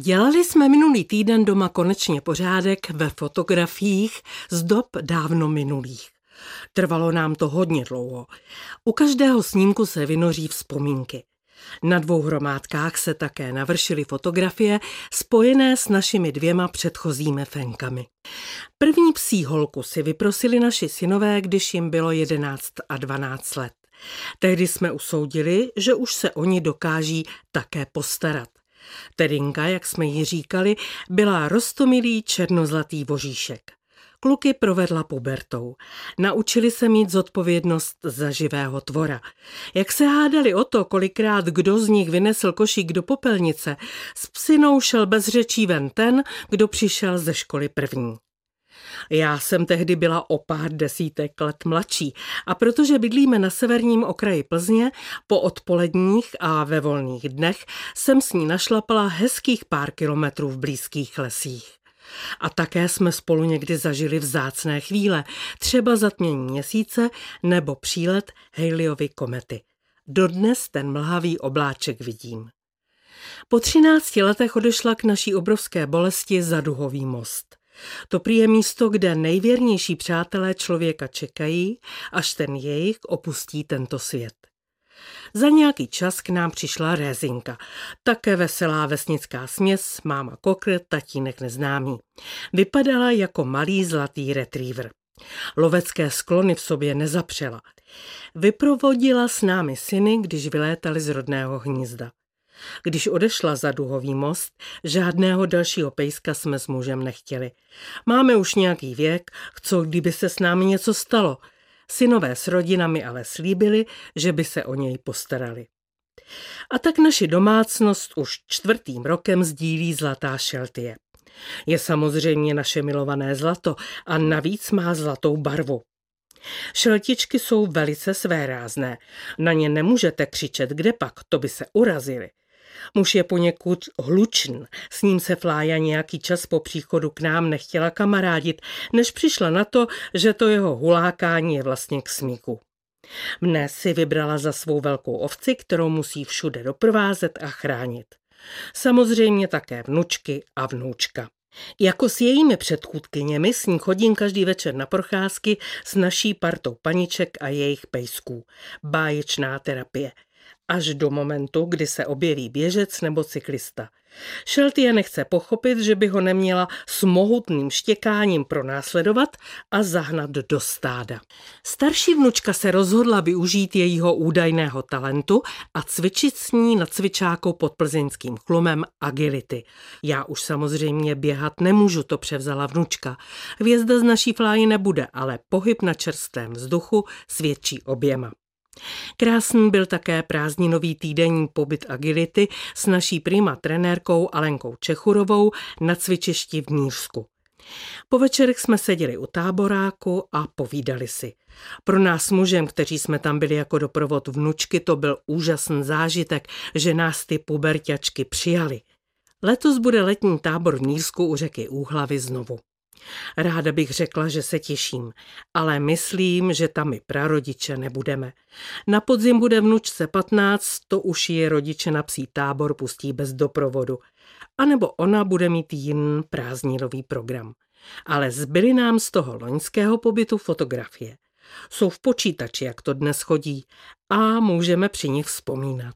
Dělali jsme minulý týden doma konečně pořádek ve fotografiích z dob dávno minulých. Trvalo nám to hodně dlouho. U každého snímku se vynoří vzpomínky. Na dvou hromádkách se také navršily fotografie spojené s našimi dvěma předchozími fenkami. První psí holku si vyprosili naši synové, když jim bylo 11 a 12 let. Tehdy jsme usoudili, že už se oni dokáží také postarat. Terinka, jak jsme ji říkali, byla rostomilý černozlatý voříšek. Kluky provedla pubertou. Naučili se mít zodpovědnost za živého tvora. Jak se hádali o to, kolikrát kdo z nich vynesl košík do popelnice, s psinou šel bez řečí ven ten, kdo přišel ze školy první. Já jsem tehdy byla o pár desítek let mladší a protože bydlíme na severním okraji Plzně, po odpoledních a ve volných dnech jsem s ní našlapala hezkých pár kilometrů v blízkých lesích. A také jsme spolu někdy zažili vzácné chvíle, třeba zatmění měsíce nebo přílet Haleyovy komety. Dodnes ten mlhavý obláček vidím. Po třinácti letech odešla k naší obrovské bolesti za duhový most. To prý je místo, kde nejvěrnější přátelé člověka čekají, až ten jejich opustí tento svět. Za nějaký čas k nám přišla Rézinka, také veselá vesnická směs, máma kokr, tatínek neznámý. Vypadala jako malý zlatý retriever. Lovecké sklony v sobě nezapřela. Vyprovodila s námi syny, když vylétali z rodného hnízda. Když odešla za duhový most, žádného dalšího pejska jsme s mužem nechtěli. Máme už nějaký věk, co kdyby se s námi něco stalo. Synové s rodinami ale slíbili, že by se o něj postarali. A tak naši domácnost už čtvrtým rokem sdílí zlatá šeltie. Je samozřejmě naše milované zlato a navíc má zlatou barvu. Šeltičky jsou velice svérázné. Na ně nemůžete křičet, kde pak, to by se urazili. Muž je poněkud hlučn, s ním se Flája nějaký čas po příchodu k nám nechtěla kamarádit, než přišla na to, že to jeho hulákání je vlastně k smíku. Mne si vybrala za svou velkou ovci, kterou musí všude doprovázet a chránit. Samozřejmě také vnučky a vnoučka. Jako s jejími předchůdkyněmi s ní chodím každý večer na procházky s naší partou paniček a jejich pejsků. Báječná terapie až do momentu, kdy se objeví běžec nebo cyklista. Šeltie nechce pochopit, že by ho neměla s mohutným štěkáním pronásledovat a zahnat do stáda. Starší vnučka se rozhodla využít jejího údajného talentu a cvičit s ní na cvičákou pod plzeňským chlumem agility. Já už samozřejmě běhat nemůžu, to převzala vnučka. Hvězda z naší fláji nebude, ale pohyb na čerstvém vzduchu svědčí oběma. Krásný byl také prázdninový týdenní pobyt agility s naší prima trenérkou Alenkou Čechurovou na cvičišti v Mířsku. Po večerech jsme seděli u táboráku a povídali si. Pro nás mužem, kteří jsme tam byli jako doprovod vnučky, to byl úžasný zážitek, že nás ty puberťačky přijali. Letos bude letní tábor v Nířsku u řeky Úhlavy znovu. Ráda bych řekla, že se těším, ale myslím, že tam i prarodiče nebudeme. Na podzim bude vnučce 15, to už je rodiče na psí tábor pustí bez doprovodu. A nebo ona bude mít jiný prázdninový program. Ale zbyly nám z toho loňského pobytu fotografie. Jsou v počítači, jak to dnes chodí, a můžeme při nich vzpomínat.